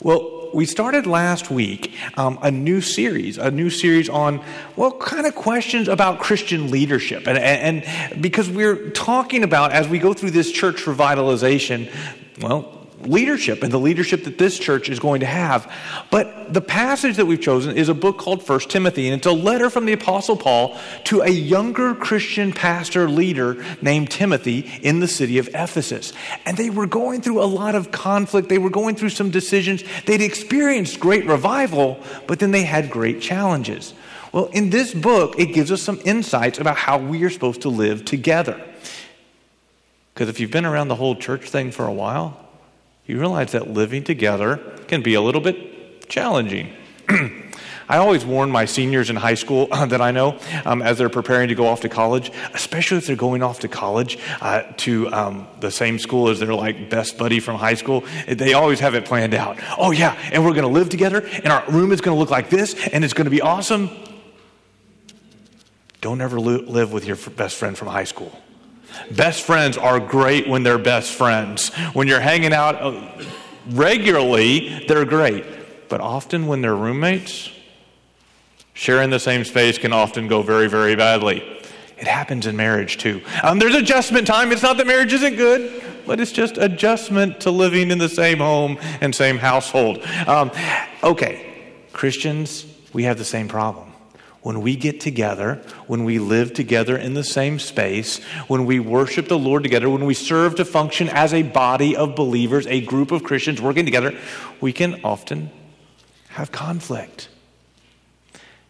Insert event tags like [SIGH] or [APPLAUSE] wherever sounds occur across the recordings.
Well, we started last week um, a new series, a new series on, well, kind of questions about Christian leadership. And, and, and because we're talking about, as we go through this church revitalization, well, leadership and the leadership that this church is going to have. But the passage that we've chosen is a book called First Timothy, and it's a letter from the Apostle Paul to a younger Christian pastor leader named Timothy in the city of Ephesus. And they were going through a lot of conflict, they were going through some decisions. They'd experienced great revival, but then they had great challenges. Well, in this book, it gives us some insights about how we are supposed to live together. Because if you've been around the whole church thing for a while, you realize that living together can be a little bit challenging. [CLEARS THROAT] I always warn my seniors in high school that I know um, as they're preparing to go off to college, especially if they're going off to college uh, to um, the same school as their like best buddy from high school. They always have it planned out. Oh yeah, and we're going to live together, and our room is going to look like this, and it's going to be awesome. Don't ever li- live with your best friend from high school. Best friends are great when they're best friends. When you're hanging out uh, regularly, they're great. But often when they're roommates, sharing the same space can often go very, very badly. It happens in marriage too. Um, there's adjustment time. It's not that marriage isn't good, but it's just adjustment to living in the same home and same household. Um, okay, Christians, we have the same problem when we get together, when we live together in the same space, when we worship the Lord together, when we serve to function as a body of believers, a group of Christians working together, we can often have conflict.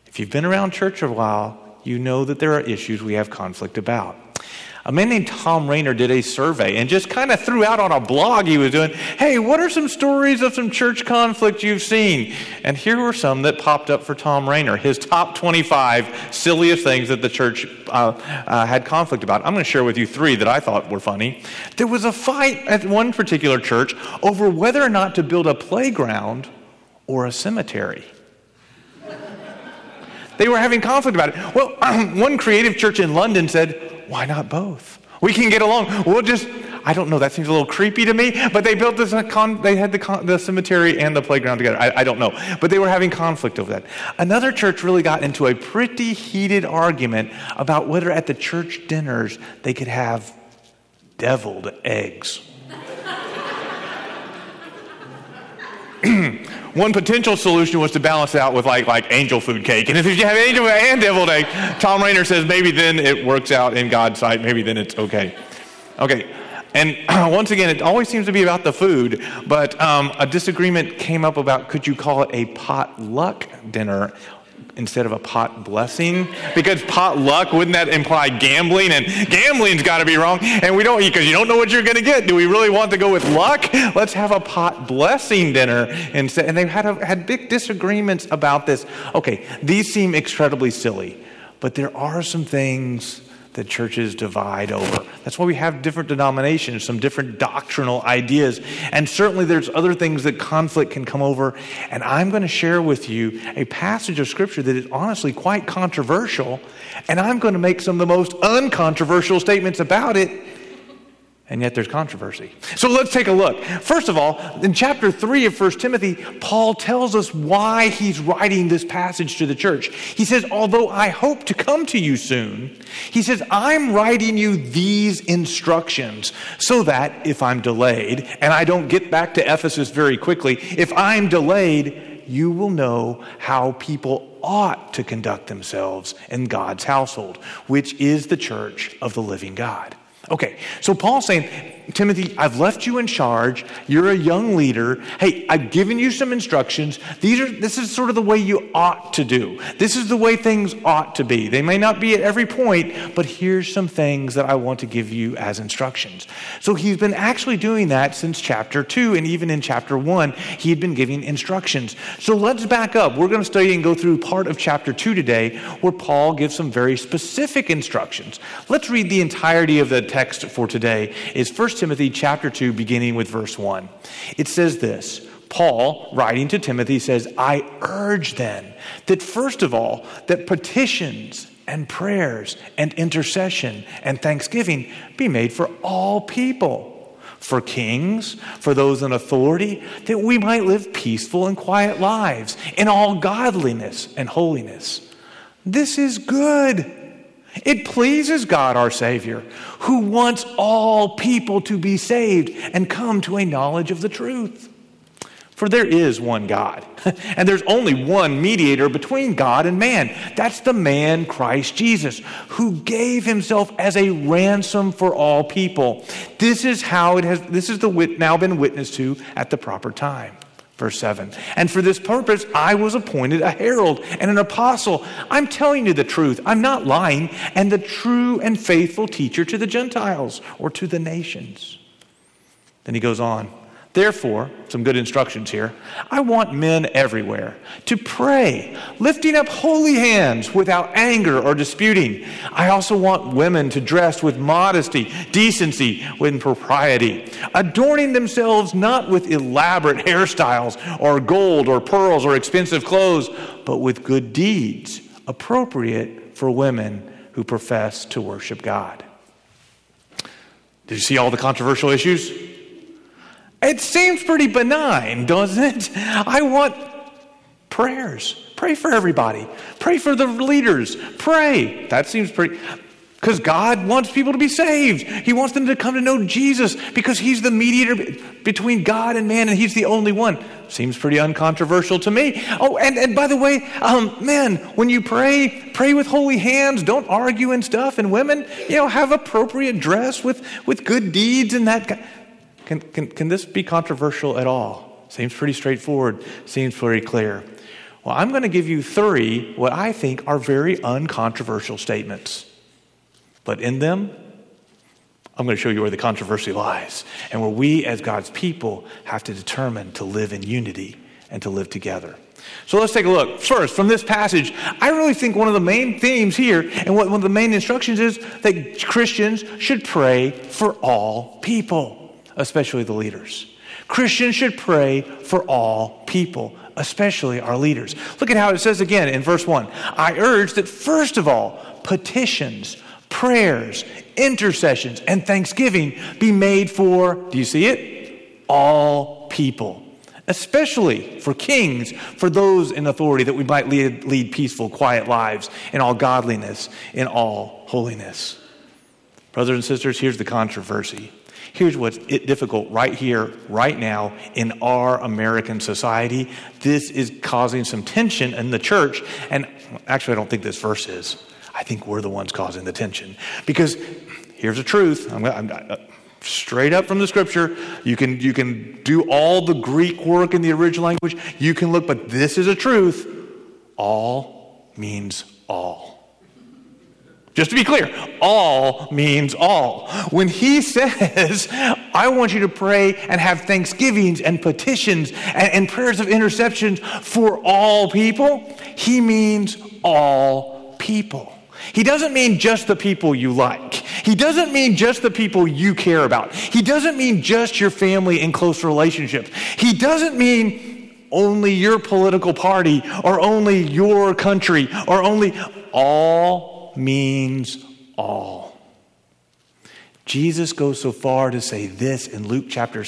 If you've been around church a while, you know that there are issues we have conflict about. A man named Tom Rainer did a survey and just kind of threw out on a blog he was doing, hey, what are some stories of some church conflict you've seen? And here were some that popped up for Tom Rainer, his top 25 silliest things that the church uh, uh, had conflict about. I'm going to share with you three that I thought were funny. There was a fight at one particular church over whether or not to build a playground or a cemetery. They were having conflict about it. Well, [CLEARS THROAT] one creative church in London said, why not both? We can get along. We'll just, I don't know, that seems a little creepy to me, but they built this, con, they had the, con, the cemetery and the playground together. I, I don't know. But they were having conflict over that. Another church really got into a pretty heated argument about whether at the church dinners they could have deviled eggs. [CLEARS THROAT] One potential solution was to balance out with like, like angel food cake. And if you have angel and deviled egg, Tom Rainer says maybe then it works out in God's sight. Maybe then it's okay. Okay. And [CLEARS THROAT] once again, it always seems to be about the food, but um, a disagreement came up about could you call it a potluck dinner instead of a pot blessing? Because pot luck, wouldn't that imply gambling? And gambling's got to be wrong. And we don't, because you don't know what you're going to get. Do we really want to go with luck? Let's have a pot blessing dinner instead. And they've had, a, had big disagreements about this. Okay, these seem incredibly silly, but there are some things that churches divide over. That's why we have different denominations, some different doctrinal ideas. And certainly there's other things that conflict can come over. And I'm going to share with you a passage of scripture that is honestly quite controversial. And I'm going to make some of the most uncontroversial statements about it and yet there's controversy. So let's take a look. First of all, in chapter 3 of 1 Timothy, Paul tells us why he's writing this passage to the church. He says, Although I hope to come to you soon, he says, I'm writing you these instructions so that if I'm delayed, and I don't get back to Ephesus very quickly, if I'm delayed, you will know how people ought to conduct themselves in God's household, which is the church of the living God. Okay, so Paul's saying, Timothy, I've left you in charge. You're a young leader. Hey, I've given you some instructions. These are this is sort of the way you ought to do. This is the way things ought to be. They may not be at every point, but here's some things that I want to give you as instructions. So he's been actually doing that since chapter 2 and even in chapter 1, he had been giving instructions. So let's back up. We're going to study and go through part of chapter 2 today where Paul gives some very specific instructions. Let's read the entirety of the text for today. Is first Timothy chapter 2, beginning with verse 1. It says this Paul, writing to Timothy, says, I urge then that first of all, that petitions and prayers and intercession and thanksgiving be made for all people for kings, for those in authority, that we might live peaceful and quiet lives in all godliness and holiness. This is good. It pleases God, our Savior, who wants all people to be saved and come to a knowledge of the truth. For there is one God, [LAUGHS] and there's only one mediator between God and man. That's the man Christ Jesus, who gave himself as a ransom for all people. This is how it has this is the now been witnessed to at the proper time. Verse 7. And for this purpose I was appointed a herald and an apostle. I'm telling you the truth. I'm not lying, and the true and faithful teacher to the Gentiles or to the nations. Then he goes on. Therefore, some good instructions here. I want men everywhere to pray, lifting up holy hands without anger or disputing. I also want women to dress with modesty, decency, with propriety, adorning themselves not with elaborate hairstyles or gold or pearls or expensive clothes, but with good deeds appropriate for women who profess to worship God. Did you see all the controversial issues? It seems pretty benign, doesn't it? I want prayers. Pray for everybody. Pray for the leaders. Pray. That seems pretty. Because God wants people to be saved. He wants them to come to know Jesus because He's the mediator between God and man, and He's the only one. Seems pretty uncontroversial to me. Oh, and, and by the way, um, man, when you pray, pray with holy hands. Don't argue and stuff. And women, you know, have appropriate dress with, with good deeds and that. Can, can, can this be controversial at all? Seems pretty straightforward, seems very clear. Well, I'm going to give you three what I think are very uncontroversial statements. But in them, I'm going to show you where the controversy lies and where we as God's people have to determine to live in unity and to live together. So let's take a look. First, from this passage, I really think one of the main themes here and one of the main instructions is that Christians should pray for all people especially the leaders. Christians should pray for all people, especially our leaders. Look at how it says again in verse 1 I urge that first of all, petitions, prayers, intercessions, and thanksgiving be made for, do you see it? All people, especially for kings, for those in authority, that we might lead, lead peaceful, quiet lives in all godliness, in all holiness. Brothers and sisters, here's the controversy. Here's what's difficult right here, right now, in our American society. This is causing some tension in the church. And actually, I don't think this verse is. I think we're the ones causing the tension. Because here's the truth. I'm, I'm, uh, straight up from the scripture. You can, you can do all the Greek work in the original language. You can look, but this is a truth. All means all. Just to be clear, all means all. When he [LAUGHS] says, I want you to pray and have thanksgivings and petitions and, and, prayers of interceptions for all people, he means all people. He doesn't mean just the people you like. He doesn't mean just the people you care about. He doesn't mean just your family and close relationships. He doesn't mean only your political party or only your country or only all means all. Jesus goes so far to say this in Luke chapter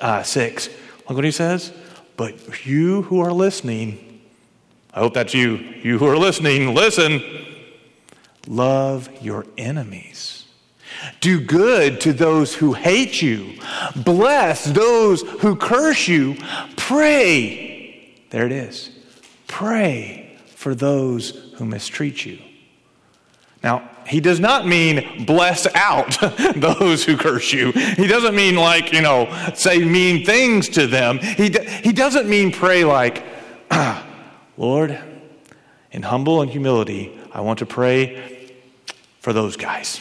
uh, 6. Look what he says. But you who are listening, I hope that's you, you who are listening, listen. Love your enemies. Do good to those who hate you. Bless those who curse you. Pray. There it is. Pray for those who mistreat you. Now, he does not mean bless out [LAUGHS] those who curse you. He doesn't mean like, you know, say mean things to them. He, he doesn't mean pray like, [CLEARS THROAT] Lord, in humble and humility, I want to pray for those guys.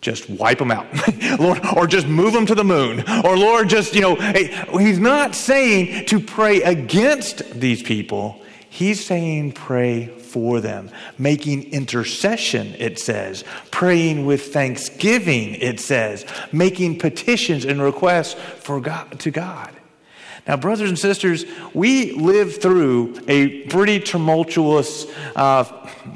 Just wipe them out. [LAUGHS] Lord, or just move them to the moon. Or Lord, just, you know, he's not saying to pray against these people. He's saying pray for them, making intercession, it says, praying with thanksgiving, it says, making petitions and requests for God, to God. Now, brothers and sisters, we lived through a pretty tumultuous, uh,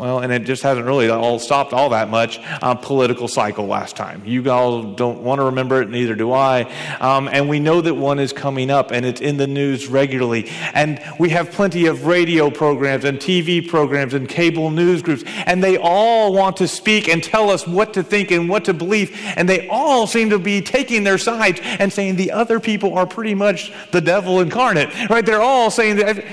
well, and it just hasn't really all stopped all that much, uh, political cycle last time. You all don't want to remember it, neither do I. Um, and we know that one is coming up, and it's in the news regularly. And we have plenty of radio programs and TV programs and cable news groups, and they all want to speak and tell us what to think and what to believe. And they all seem to be taking their sides and saying the other people are pretty much the devil devil incarnate, right? They're all saying that.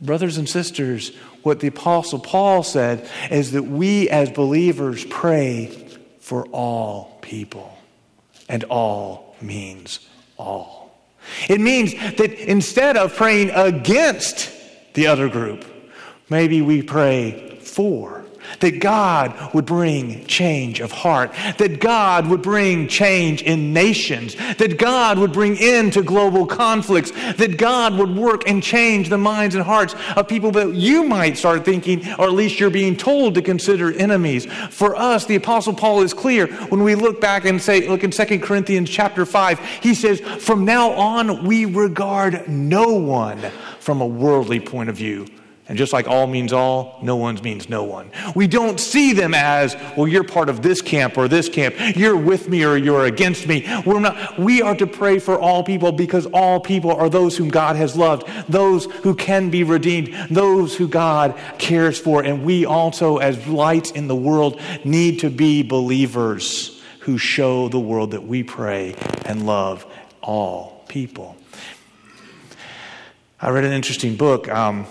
Brothers and sisters, what the Apostle Paul said is that we as believers pray for all people. And all means all. It means that instead of praying against the other group, maybe we pray for that God would bring change of heart, that God would bring change in nations, that God would bring end to global conflicts, that God would work and change the minds and hearts of people that you might start thinking, or at least you're being told to consider enemies. For us, the Apostle Paul is clear when we look back and say, look in 2 Corinthians chapter 5, he says, From now on, we regard no one from a worldly point of view. And just like all means all, no one's means no one. We don't see them as, well, you're part of this camp or this camp. You're with me or you're against me. We're not, we are to pray for all people because all people are those whom God has loved, those who can be redeemed, those who God cares for. And we also, as lights in the world, need to be believers who show the world that we pray and love all people. I read an interesting book. Um,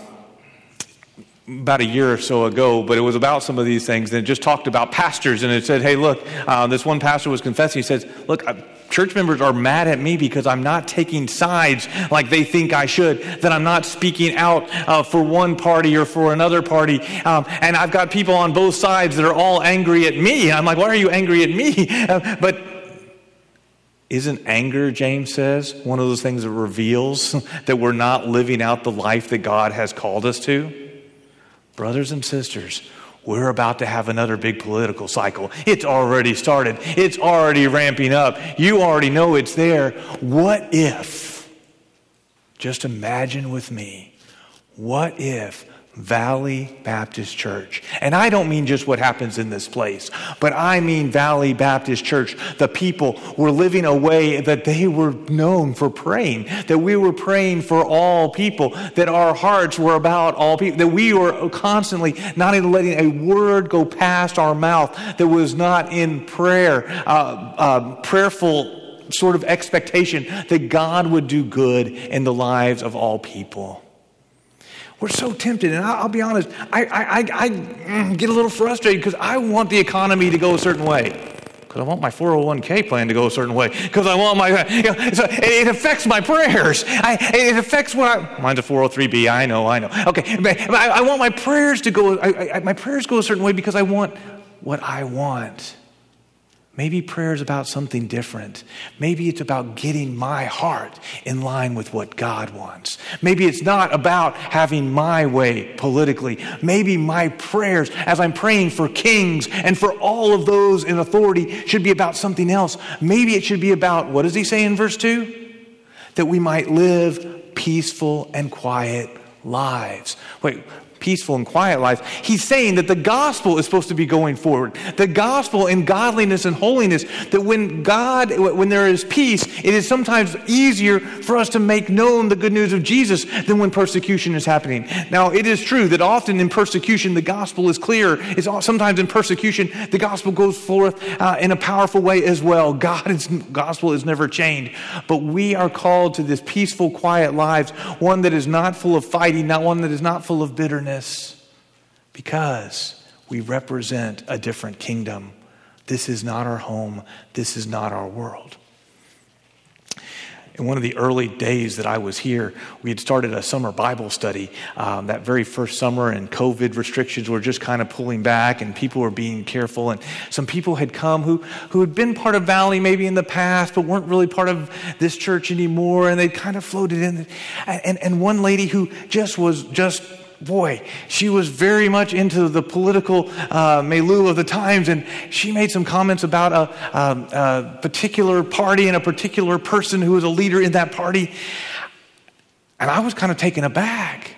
about a year or so ago, but it was about some of these things. And it just talked about pastors, and it said, "Hey, look, uh, this one pastor was confessing. He says, look." Uh, church members are mad at me because I'm not taking sides like they think I should, that I'm not speaking out uh, for one party or for another party. Um, and I've got people on both sides that are all angry at me. I'm like, why are you angry at me? [LAUGHS] Uh, but isn't anger, James says, one of those things that reveals [LAUGHS] that we're not living out the life that God has called us to? Brothers and sisters, we're about to have another big political cycle. It's already started, it's already ramping up. You already know it's there. What if, just imagine with me, what if Valley Baptist Church. And I don't mean just what happens in this place, but I mean Valley Baptist Church. The people were living a way that they were known for praying, that we were praying for all people, that our hearts were about all people, that we were constantly not even letting a word go past our mouth that was not in prayer, uh, uh, prayerful sort of expectation that God would do good in the lives of all people. We're so tempted, and I'll, be honest, I, I, I, I mm, get a little frustrated because I want the economy to go a certain way. Because I want my 401k plan to go a certain way. Because I want my, you know, so it affects my prayers. I, it affects what I, mine's a 403b, I know, I know. Okay, but I, I want my prayers to go, I, my prayers go a certain way because I want what I want. Maybe prayer is about something different. Maybe it's about getting my heart in line with what God wants. Maybe it's not about having my way politically. Maybe my prayers, as I'm praying for kings and for all of those in authority, should be about something else. Maybe it should be about, what does he say in verse 2? That we might live peaceful and quiet lives. Wait, peaceful and quiet life. He's saying that the gospel is supposed to be going forward. The gospel in godliness and holiness, that when God, when there is peace, it is sometimes easier for us to make known the good news of Jesus than when persecution is happening. Now, it is true that often in persecution, the gospel is clear. It's sometimes in persecution, the gospel goes forth uh, in a powerful way as well. God's gospel is never chained. But we are called to this peaceful, quiet lives, one that is not full of fighting, not one that is not full of bitterness because we represent a different kingdom. This is not our home, this is not our world. In one of the early days that I was here, we had started a summer Bible study um, that very first summer, and COVID restrictions were just kind of pulling back, and people were being careful. And some people had come who, who had been part of Valley maybe in the past, but weren't really part of this church anymore, and they'd kind of floated in. And, and one lady who just was just boy, she was very much into the political uh, milieu of the times, and she made some comments about a, a, a particular party and a particular person who was a leader in that party. And I was kind of taken aback.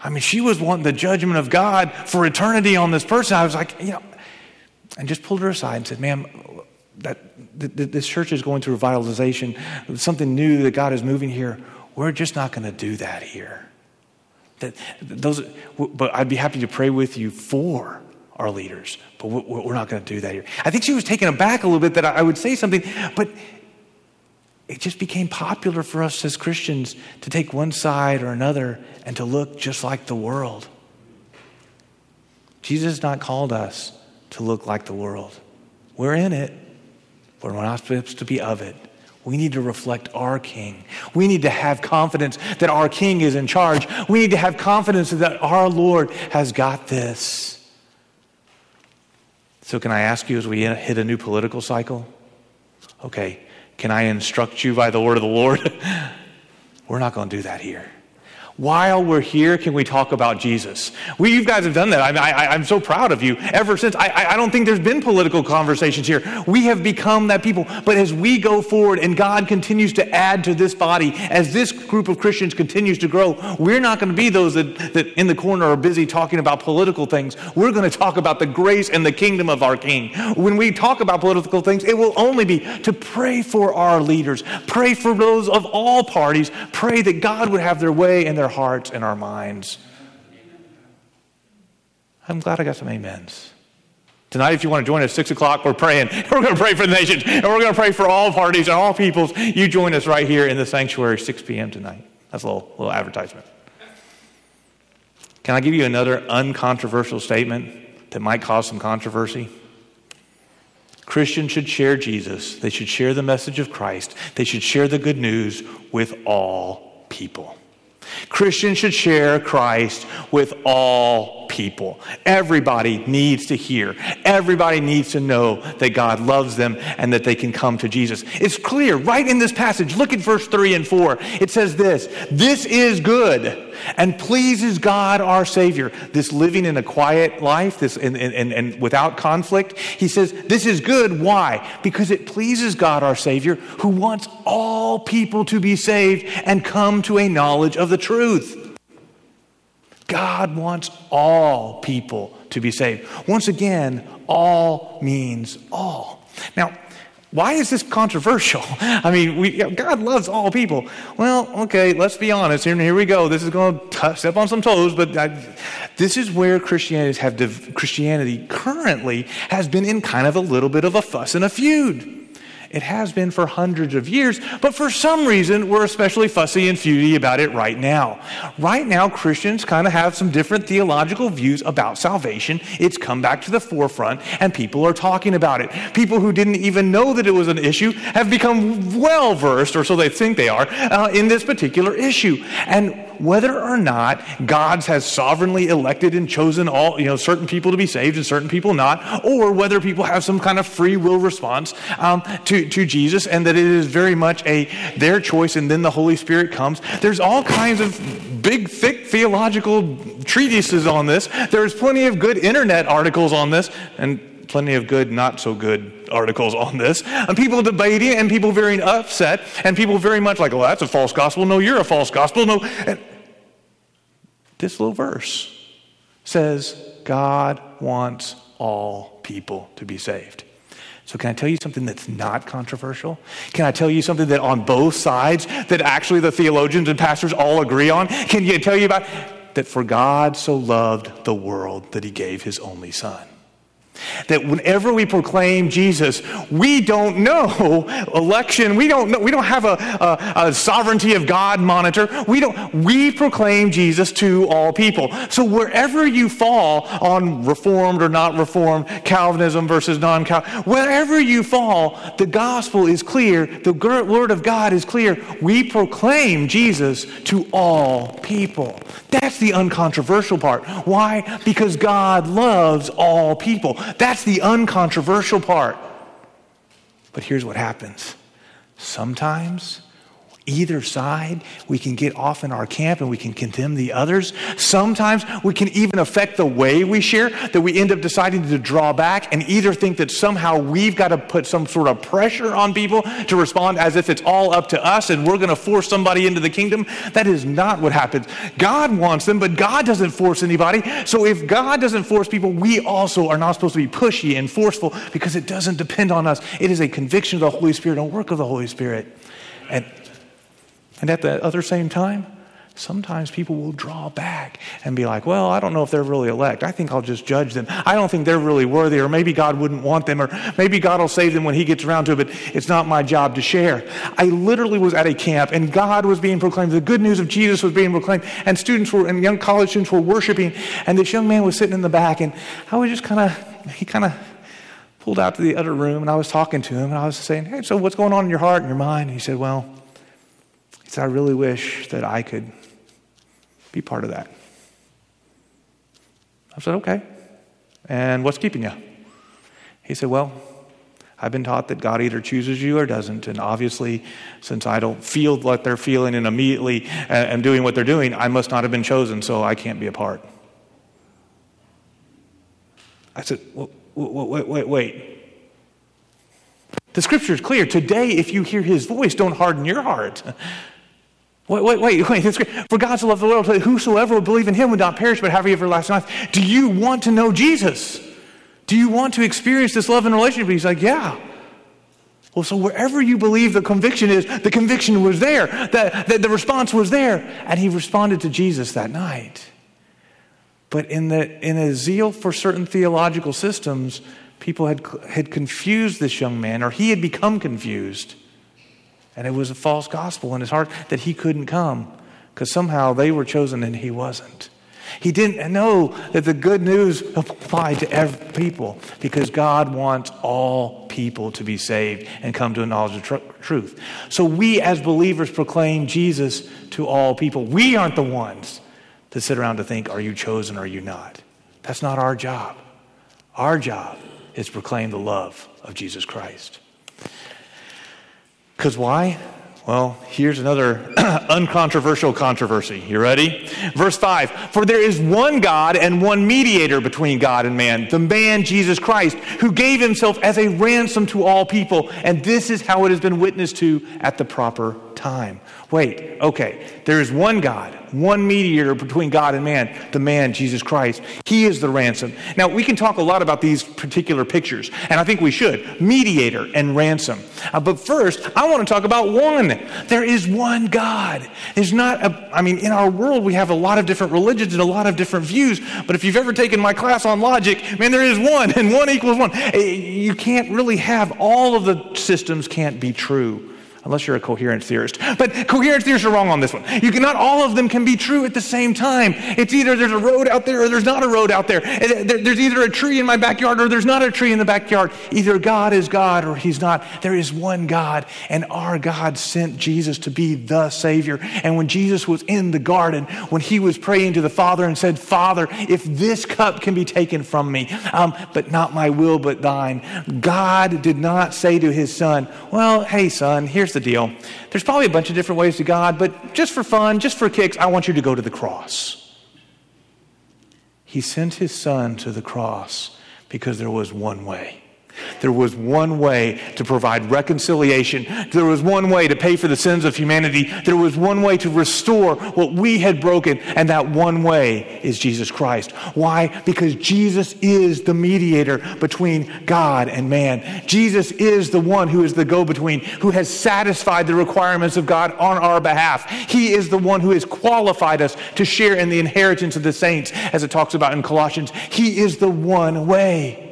I mean, she was wanting the judgment of God for eternity on this person. I was like, you know, and just pulled her aside and said, ma'am, that this church is going through revitalization, something new that God is moving here. We're just not going to do that here. That those, but I'd be happy to pray with you for our leaders, but we're not going to do that here. I think she was taken aback a little bit that I would say something, but it just became popular for us as Christians to take one side or another and to look just like the world. Jesus has not called us to look like the world. We're in it, but we're not supposed to be of it. We need to reflect our King. We need to have confidence that our King is in charge. We need to have confidence that our Lord has got this. So, can I ask you as we hit a new political cycle? Okay, can I instruct you by the word of the Lord? [LAUGHS] We're not going to do that here while we're here, can we talk about Jesus? We, you guys have done that. I, am so proud of you. Ever since, I, I don't think there's been political conversations here. We have become that people. But as we go forward and God continues to add to this body, as this group of Christians continues to grow, we're not going to be those that, that in the corner are busy talking about political things. We're going to talk about the grace and the kingdom of our King. When we talk about political things, it will only be to pray for our leaders, pray for those of all parties, pray that God would have their way and their hearts and our minds. I'm glad I got some amens. Tonight, if you want to join us, 6 o'clock, we're praying. [LAUGHS] We're going to pray for the nations, and we're going to pray for all parties and all peoples. You join us right here in the sanctuary, 6 p.m. tonight. That's a little, little advertisement. Can I give you another uncontroversial statement that might cause some controversy? Christians should share Jesus. They should share the message of Christ. They should share the good news with all people. Christians should share Christ with all people. Everybody needs to hear. Everybody needs to know that God loves them and that they can come to Jesus. It's clear right in this passage. Look at verse 3 and 4. It says this This is good and pleases God our Savior. This living in a quiet life, this and, and, and without conflict. He says, This is good. Why? Because it pleases God our Savior, who wants all people to be saved and come to a knowledge of the truth. God wants all people to be saved. Once again, all means all. Now, why is this controversial? [LAUGHS] I mean, we, God loves all people. Well, okay, let's be honest. Here, here we go. This is going to step on some toes, but I, this is where Christianity, have, Christianity currently has been in kind of a little bit of a fuss and a feud. It has been for hundreds of years, but for some reason, we're especially fussy and feudy about it right now. Right now, Christians kind of have some different theological views about salvation. It's come back to the forefront, and people are talking about it. People who didn't even know that it was an issue have become well versed, or so they think they are, uh, in this particular issue. And whether or not God has sovereignly elected and chosen all, you know, certain people to be saved and certain people not, or whether people have some kind of free will response um, to, to Jesus and that it is very much a their choice and then the Holy Spirit comes. There's all kinds of big, thick theological treatises on this. There's plenty of good internet articles on this and plenty of good, not so good articles on this. And people debating and people very upset and people very much like, well, that's a false gospel. No, you're a false gospel. No. And this little verse says God wants all people to be saved. So, can I tell you something that's not controversial? Can I tell you something that on both sides, that actually the theologians and pastors all agree on? Can you tell you about that for God so loved the world that he gave his only son? That whenever we proclaim Jesus, we don't know [LAUGHS] election. We don't know. We don't have a, a, a, sovereignty of God monitor. We don't. We proclaim Jesus to all people. So wherever you fall on reformed or not reformed, Calvinism versus non-Calvin, wherever you fall, the gospel is clear. The word of God is clear. We proclaim Jesus to all people. That's the uncontroversial part. Why? Because God loves all people. That's the uncontroversial part. But here's what happens sometimes either side. We can get off in our camp and we can condemn the others. Sometimes we can even affect the way we share, that we end up deciding to draw back and either think that somehow we've got to put some sort of pressure on people to respond as if it's all up to us and we're going to force somebody into the kingdom. That is not what happens. God wants them, but God doesn't force anybody. So if God doesn't force people, we also are not supposed to be pushy and forceful because it doesn't depend on us. It is a conviction of the Holy Spirit and work of the Holy Spirit. And and at the other same time, sometimes people will draw back and be like, well, I don't know if they're really elect. I think I'll just judge them. I don't think they're really worthy, or maybe God wouldn't want them, or maybe God will save them when He gets around to it, but it's not my job to share. I literally was at a camp, and God was being proclaimed. The good news of Jesus was being proclaimed, and students were, and young college students were worshiping, and this young man was sitting in the back, and I was just kind of, he kind of, pulled out to the other room and I was talking to him and I was saying, Hey, so what's going on in your heart and your mind? And he said, Well, I really wish that I could be part of that. I said, okay. And what's keeping you? He said, well, I've been taught that God either chooses you or doesn't. And obviously, since I don't feel what they're feeling and immediately uh, am doing what they're doing, I must not have been chosen, so I can't be a part. I said, wait, wait, wait, wait. The scripture is clear. Today, if you hear his voice, don't harden your heart. [LAUGHS] Wait, wait, wait, [LAUGHS] wait. For God so loved the world, whosoever will believe in him would not perish but have everlasting life. Do you want to know Jesus? Do you want to experience this love and relationship? He's like, yeah. Well, so wherever you believe the conviction is, the conviction was there. The, the, the response was there. And he responded to Jesus that night. But in, the, in a zeal for certain theological systems, people had, had confused this young man, or he had become confused. And it was a false gospel in his heart that he couldn't come because somehow they were chosen and he wasn't. He didn't know that the good news applied to every people because God wants all people to be saved and come to a knowledge of tr- truth. So we as believers proclaim Jesus to all people. We aren't the ones to sit around to think, are you chosen or are you not? That's not our job. Our job is to proclaim the love of Jesus Christ. Because why? Well, here's another [CLEARS THROAT] uncontroversial controversy. You ready? Verse 5 For there is one God and one mediator between God and man, the man Jesus Christ, who gave himself as a ransom to all people. And this is how it has been witnessed to at the proper time. Wait, okay. There is one God, one mediator between God and man, the man, Jesus Christ. He is the ransom. Now, we can talk a lot about these particular pictures, and I think we should mediator and ransom. Uh, but first, I want to talk about one. There is one God. There's not a, I mean, in our world, we have a lot of different religions and a lot of different views, but if you've ever taken my class on logic, man, there is one, [LAUGHS] and one equals one. Eh, you can't really have all of the systems can't be true unless you're a coherence theorist. But coherence theorists are wrong on this one. You cannot all of them can be true at the same time. It's either there's a road out there or there's not a road out there. There's either a tree in my backyard or there's not a tree in the backyard. Either God is God or he's not. There is one God, and our God sent Jesus to be the Savior. And when Jesus was in the garden, when he was praying to the Father and said, Father, if this cup can be taken from me, um, but not my will, but thine, God did not say to his son, Well, hey, son, here's here's the deal there's probably a bunch of different ways to God, but just for fun, just for kicks, I want you to go to the cross. He sent his son to the cross because there was one way. There was one way to provide reconciliation. There was one way to pay for the sins of humanity. There was one way to restore what we had broken, and that one way is Jesus Christ. Why? Because Jesus is the mediator between God and man. Jesus is the one who is the go between, who has satisfied the requirements of God on our behalf. He is the one who has qualified us to share in the inheritance of the saints, as it talks about in Colossians. He is the one way.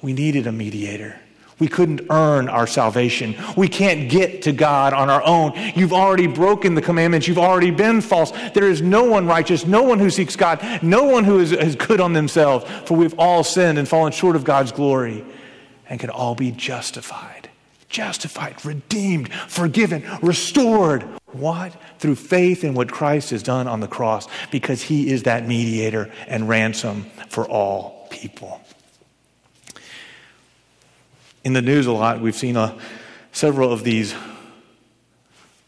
We needed a mediator. We couldn't earn our salvation. We can't get to God on our own. You've already broken the commandments. You've already been false. There is no one righteous, no one who seeks God, no one who is, is good on themselves, for we've all sinned and fallen short of God's glory and can all be justified. Justified, redeemed, forgiven, restored. What? Through faith in what Christ has done on the cross, because he is that mediator and ransom for all people in the news a lot. We've seen uh, several of these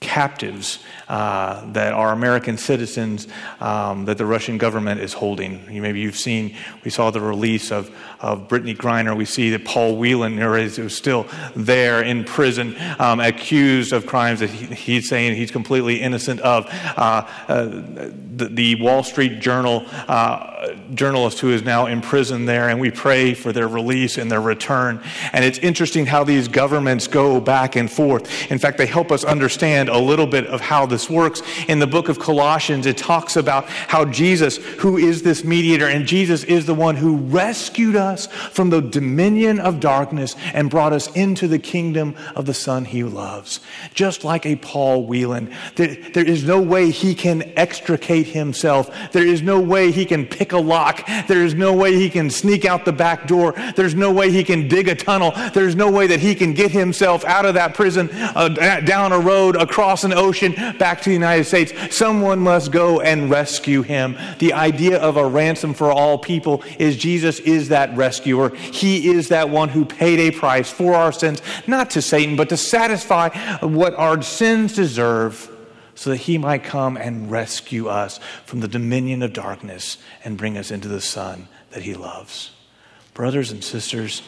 captives uh, that are American citizens um, that the Russian government is holding. maybe you've seen, we saw the release of, of Brittney Griner. We see that Paul Whelan is still there in prison, um, accused of crimes that he, he's saying he's completely innocent of. Uh, uh, the, the, Wall Street Journal uh, journalist who is now in prison there, and we pray for their release and their return. And it's interesting how these governments go back and forth. In fact, they help us understand a little bit of how this works. In the book of Colossians, it talks about how Jesus, who is this mediator, and Jesus is the one who rescued us from the dominion of darkness and brought us into the kingdom of the Son he loves. Just like a Paul Whelan, there, there is no way he can extricate himself. There is no way he can pick a lock. There is no way he can sneak out the back door. There's no way he can dig a tunnel. There's no way that he can get himself out of that prison, uh, down a road, across an ocean, back to the United States. Someone must go and rescue him. The idea of a ransom for all people is Jesus is that rescuer. He is that one who paid a price for our sins, not to Satan, but to satisfy what our sins deserve so that he might come and rescue us from the dominion of darkness and bring us into the Son that he loves. Brothers and sisters,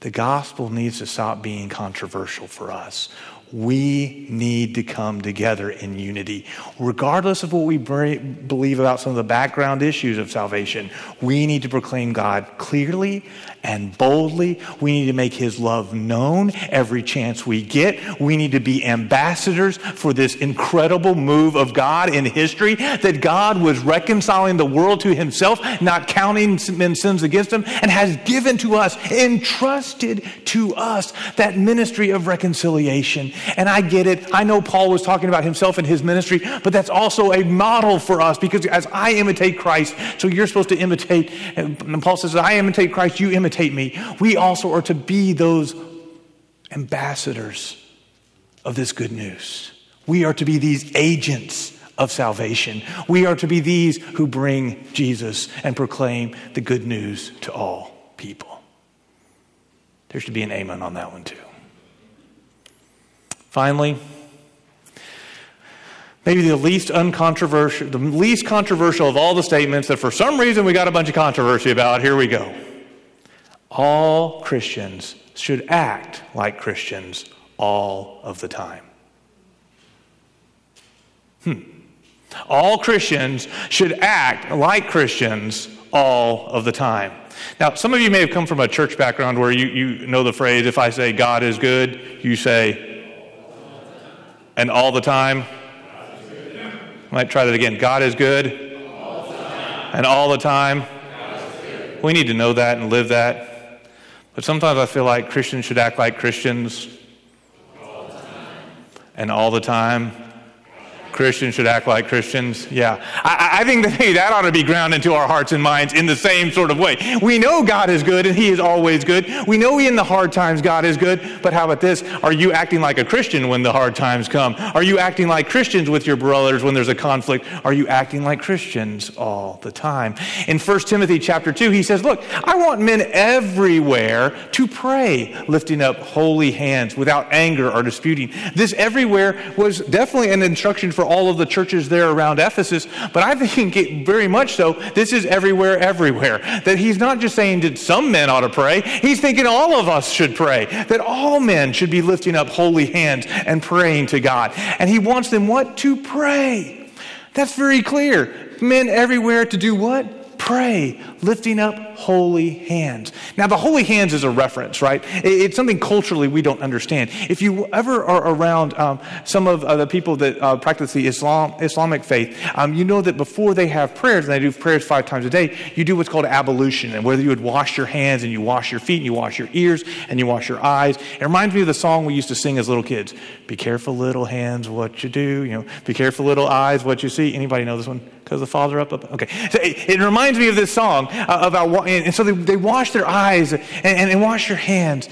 the gospel needs to stop being controversial for us we need to come together in unity. Regardless of what we believe about some of the background issues of salvation, we need to proclaim God clearly and boldly. We need to make his love known every chance we get. We need to be ambassadors for this incredible move of God in history that God was reconciling the world to himself, not counting men's sins against him, and has given to us, entrusted to us that ministry of reconciliation. And I get it. I know Paul was talking about himself and his ministry, but that's also a model for us because as I imitate Christ, so you're supposed to imitate. And Paul says, I imitate Christ, you imitate me. We also are to be those ambassadors of this good news. We are to be these agents of salvation. We are to be these who bring Jesus and proclaim the good news to all people. There should be an amen on that one, too. Finally, maybe the least uncontroversial, the least controversial of all the statements that for some reason we got a bunch of controversy about. Here we go. All Christians should act like Christians all of the time. Hmm. All Christians should act like Christians all of the time. Now, some of you may have come from a church background where you, you know the phrase, if I say God is good, you say, and all the time? I might try that again. God is good. And all the time. We need to know that and live that. But sometimes I feel like Christians should act like Christians. All and all the time. Christians should act like Christians. Yeah. I, I think that hey, that ought to be ground into our hearts and minds in the same sort of way. We know God is good and He is always good. We know in the hard times God is good. But how about this? Are you acting like a Christian when the hard times come? Are you acting like Christians with your brothers when there's a conflict? Are you acting like Christians all the time? In 1 Timothy chapter 2, he says, Look, I want men everywhere to pray, lifting up holy hands without anger or disputing. This everywhere was definitely an instruction for all of the churches there around Ephesus, but I think very much so, this is everywhere, everywhere. That he's not just saying that some men ought to pray, he's thinking all of us should pray. That all men should be lifting up holy hands and praying to God. And he wants them what? To pray. That's very clear. Men everywhere to do what? Pray, lifting up holy hands. Now, the holy hands is a reference, right? It's something culturally we don't understand. If you ever are around um, some of uh, the people that uh, practice the Islam, Islamic faith, um, you know that before they have prayers, and they do prayers five times a day, you do what's called ablution, and whether you would wash your hands and you wash your feet and you wash your ears and you wash your eyes. It reminds me of the song we used to sing as little kids. Be careful, little hands, what you do. You know, be careful, little eyes, what you see. Anybody know this one? Because the Father up, up. Okay. So it, it, reminds me of this song uh, about, and so they, they wash their eyes and, and, and wash their hands.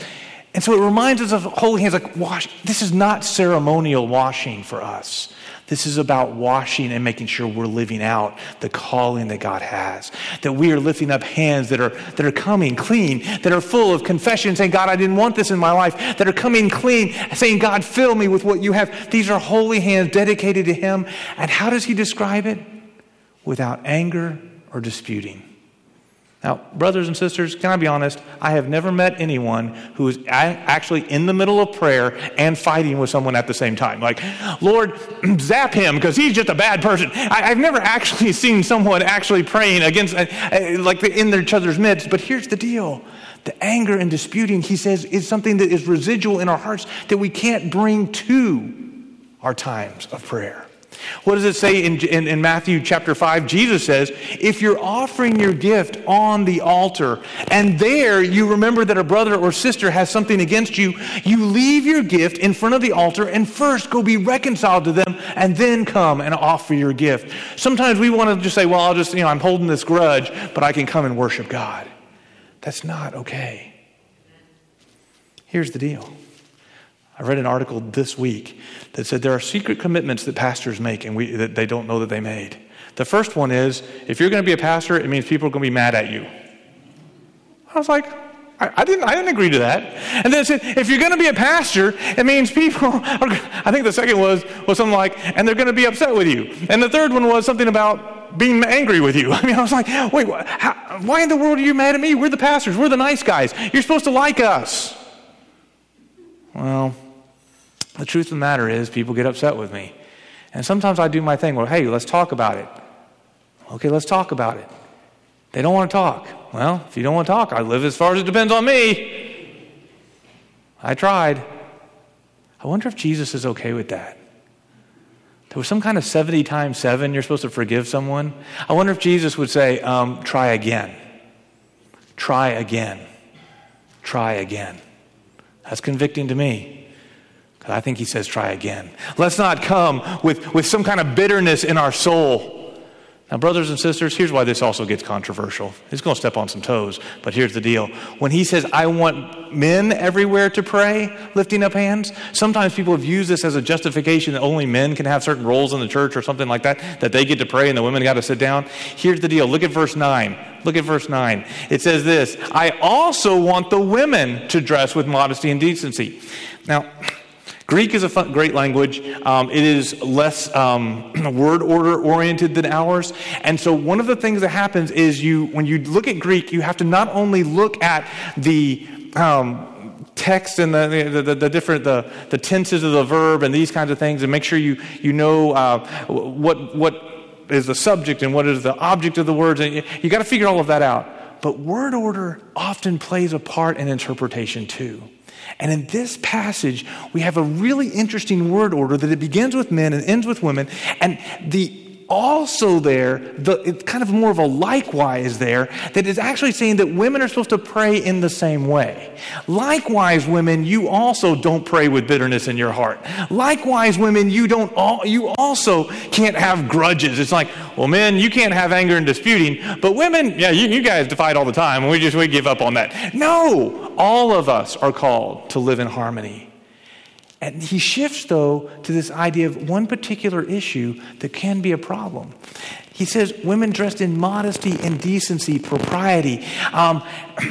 And so it reminds us of holy hands like wash. This is not ceremonial washing for us. This is about washing and making sure we're living out the calling that God has. That we are lifting up hands that are, that are coming clean, that are full of confession, saying, God, I didn't want this in my life, that are coming clean, saying, God, fill me with what you have. These are holy hands dedicated to Him. And how does He describe it? Without anger or disputing. Now, brothers and sisters, can I be honest? I have never met anyone who is actually in the middle of prayer and fighting with someone at the same time. Like, Lord, [CLEARS THROAT] zap him because he's just a bad person. I, have never actually [LAUGHS] seen someone actually praying against, uh, uh, like, in each other's midst. But here's the deal the anger and disputing, he says, is something that is residual in our hearts that we can't bring to our times of prayer. What does it say in, in, in, Matthew chapter 5? Jesus says, if you're offering your gift on the altar and there you remember that a brother or sister has something against you, you leave your gift in front of the altar and first go be reconciled to them and then come and offer your gift. Sometimes we want to just say, well, I'll just, you know, I'm holding this grudge, but I can come and worship God. That's not okay. Here's the deal. I read an article this week that said there are secret commitments that pastors make and we, that they don't know that they made. The first one is if you're going to be a pastor, it means people are going to be mad at you. I was like, I, I, didn't, I didn't agree to that. And then it said, if you're going to be a pastor, it means people [LAUGHS] are, I think the second was, was something like, and they're going to be upset with you. And the third one was something about being angry with you. [LAUGHS] I mean, I was like, wait, how, why in the world are you mad at me? We're the pastors. We're the nice guys. You're supposed to like us. Well, the truth of the matter is, people get upset with me. And sometimes I do my thing Well, hey, let's talk about it. Okay, let's talk about it. They don't want to talk. Well, if you don't want to talk, I live as far as it depends on me. I tried. I wonder if Jesus is okay with that. There was some kind of 70 times 7 you're supposed to forgive someone. I wonder if Jesus would say, um, try again. Try again. Try again. That's convicting to me. I think he says, try again. Let's not come with, with some kind of bitterness in our soul. Now, brothers and sisters, here's why this also gets controversial. He's going to step on some toes, but here's the deal. When he says, I want men everywhere to pray, lifting up hands, sometimes people have used this as a justification that only men can have certain roles in the church or something like that, that they get to pray and the women got to sit down. Here's the deal. Look at verse 9. Look at verse 9. It says this I also want the women to dress with modesty and decency. Now, Greek is a fun, great language. Um, it is less um, [CLEARS THROAT] word order oriented than ours. And so, one of the things that happens is you, when you look at Greek, you have to not only look at the um, text and the, the, the, the, different the, the tenses of the verb and these kinds of things, and make sure you you know uh, what what is the subject and what is the object of the words. And you, you got to figure all of that out. But word order often plays a part in interpretation too. And in this passage, we have a really interesting word order that it begins with men and ends with women. And the also there, the, it's kind of more of a likewise there, that is actually saying that women are supposed to pray in the same way. Likewise, women, you also don't pray with bitterness in your heart. Likewise, women, you don't all, you also can't have grudges. It's like, well, men, you can't have anger and disputing, but women, yeah, you, you guys fight all the time, and we just we give up on that. No, all of us are called to live in harmony. And he shifts, though, to this idea of one particular issue that can be a problem. He says women dressed in modesty and decency, propriety. Um, [CLEARS THROAT]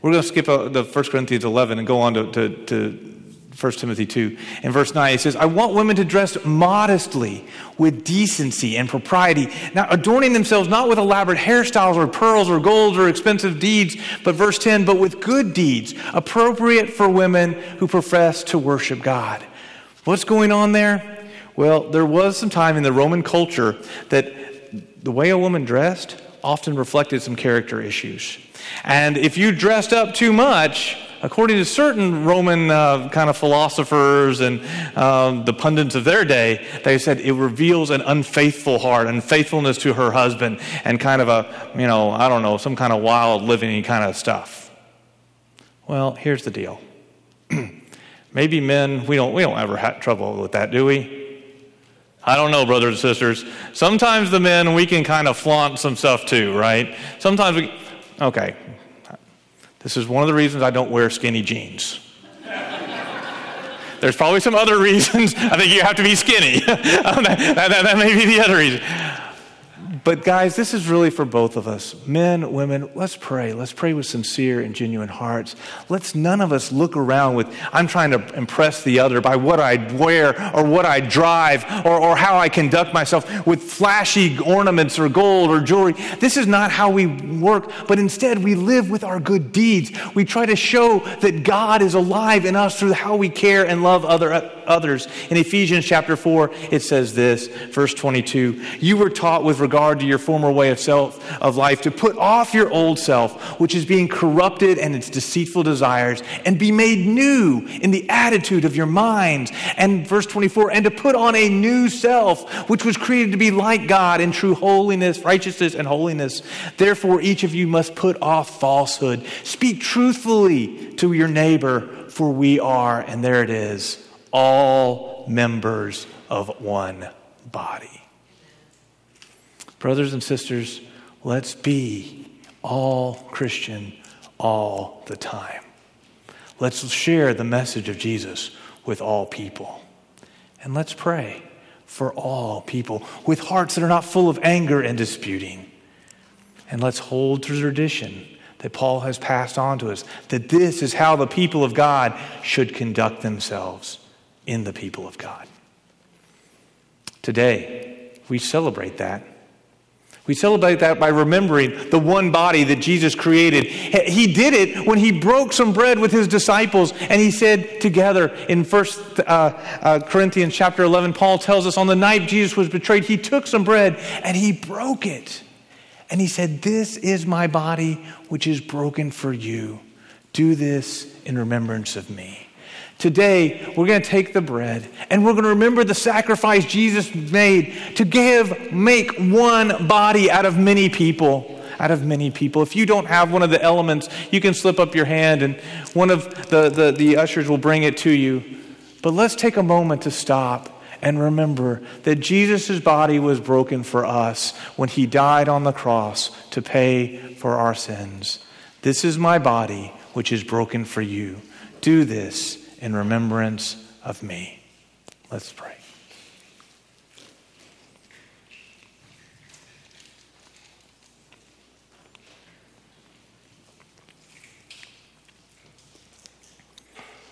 we're going to skip uh, the 1 Corinthians 11 and go on to, to, to 1 Timothy 2. In verse 9, it says, I want women to dress modestly with decency and propriety, now adorning themselves not with elaborate hairstyles or pearls or gold or expensive deeds, but verse 10, but with good deeds, appropriate for women who profess to worship God. What's going on there? Well, there was some time in the Roman culture that the way a woman dressed often reflected some character issues. And if you dressed up too much, according to certain Roman uh, kind of philosophers and um, the pundits of their day, they said it reveals an unfaithful heart, unfaithfulness to her husband, and kind of a, you know, I don't know, some kind of wild living kind of stuff. Well, here's the deal. [CLEARS THROAT] Maybe men, we don't, we don't ever have trouble with that, do we? I don't know, brothers and sisters. Sometimes the men, we can kind of flaunt some stuff too, right? Sometimes we, okay, This is one of the reasons I don't wear skinny jeans. There's probably some other [LAUGHS] reasons. I think you have to be skinny. [LAUGHS] that, that, that may be the other reason. But, guys, this is really for both of us men, women. Let's pray. Let's pray with sincere and genuine hearts. Let's none of us look around with, I'm trying to impress the other by what I wear or what I drive or, or how I conduct myself with flashy ornaments or gold or jewelry. This is not how we work, but instead we live with our good deeds. We try to show that God is alive in us through how we care and love other, others. In Ephesians chapter 4, it says this, verse 22 You were taught with regard to your former way of self of life to put off your old self, which is being corrupted and its deceitful desires, and be made new in the attitude of your minds. And verse 24, and to put on a new self, which was created to be like God in true holiness, righteousness, and holiness. Therefore, each of you must put off falsehood. Speak truthfully to your neighbor, for we are, and there it is, all members of one body. Brothers and sisters, let's be all Christian all the time. Let's share the message of Jesus with all people. And let's pray for all people with hearts that are not full of anger and disputing. And let's hold to tradition that Paul has passed on to us that this is how the people of God should conduct themselves in the people of God. Today, we celebrate that. We celebrate that by remembering the one body that Jesus created. He did it when he broke some bread with his disciples and he said together in First uh, uh, Corinthians chapter 11, Paul tells us on the night Jesus was betrayed, he took some bread and he broke it. And he said, This is my body which is broken for you. Do this in remembrance of me. Today, we're going to take the bread and we're going to remember the sacrifice Jesus made to give, make one body out of many people. Out of many people. If you don't have one of the elements, you can slip up your hand and one of the, the, the ushers will bring it to you. But let's take a moment to stop and remember that Jesus' body was broken for us when he died on the cross to pay for our sins. This is my body, which is broken for you. Do this in remembrance of me. Let's pray.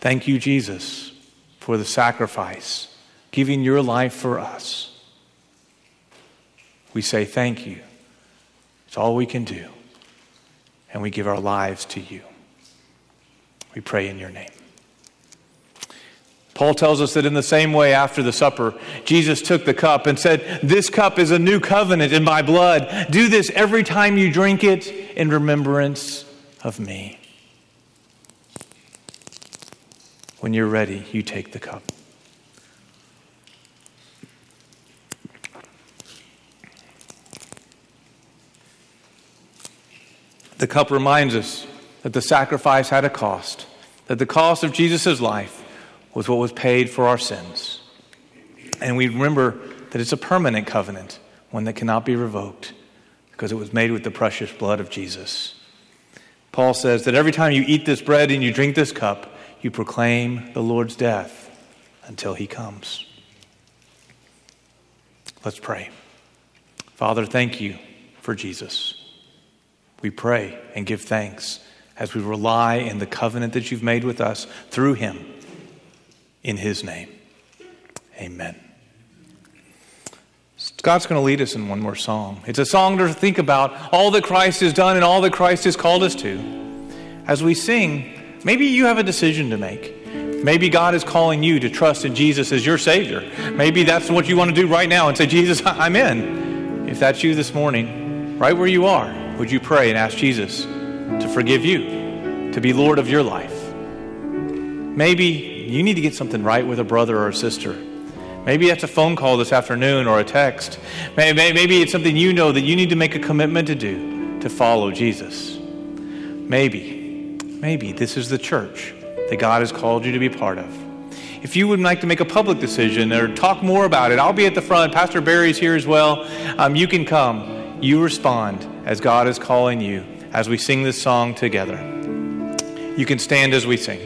Thank you, Jesus, for the sacrifice, giving your life for us. We say thank you. It's all we can do. And we give our lives to you. We pray in your name. Paul tells us that in the same way, after the supper, Jesus took the cup and said, This cup is a new covenant in my blood. Do this every time you drink it in remembrance of me. When you're ready, you take the cup. The cup reminds us that the sacrifice had a cost, that the cost of Jesus' life was what was paid for our sins. And we remember that it's a permanent covenant, one that cannot be revoked, because it was made with the precious blood of Jesus. Paul says that every time you eat this bread and you drink this cup, you proclaim the Lord's death until he comes. Let's pray. Father, thank you for Jesus. We pray and give thanks as we rely in the covenant that you've made with us through him in his name. Amen. God's going to lead us in one more song. It's a song to think about all that Christ has done and all that Christ has called us to. As we sing, maybe you have a decision to make. Maybe God is calling you to trust in Jesus as your Savior. Maybe that's what you want to do right now and say, Jesus, I'm in. If that's you this morning, right where you are, would you pray and ask Jesus to forgive you, to be Lord of your life? Maybe you need to get something right with a brother or a sister. Maybe that's a phone call this afternoon or a text. Maybe it's something you know that you need to make a commitment to do to follow Jesus. Maybe, maybe this is the church that God has called you to be part of. If you would like to make a public decision or talk more about it, I'll be at the front. Pastor Barry's here as well. Um, you can come. You respond as God is calling you as we sing this song together. You can stand as we sing.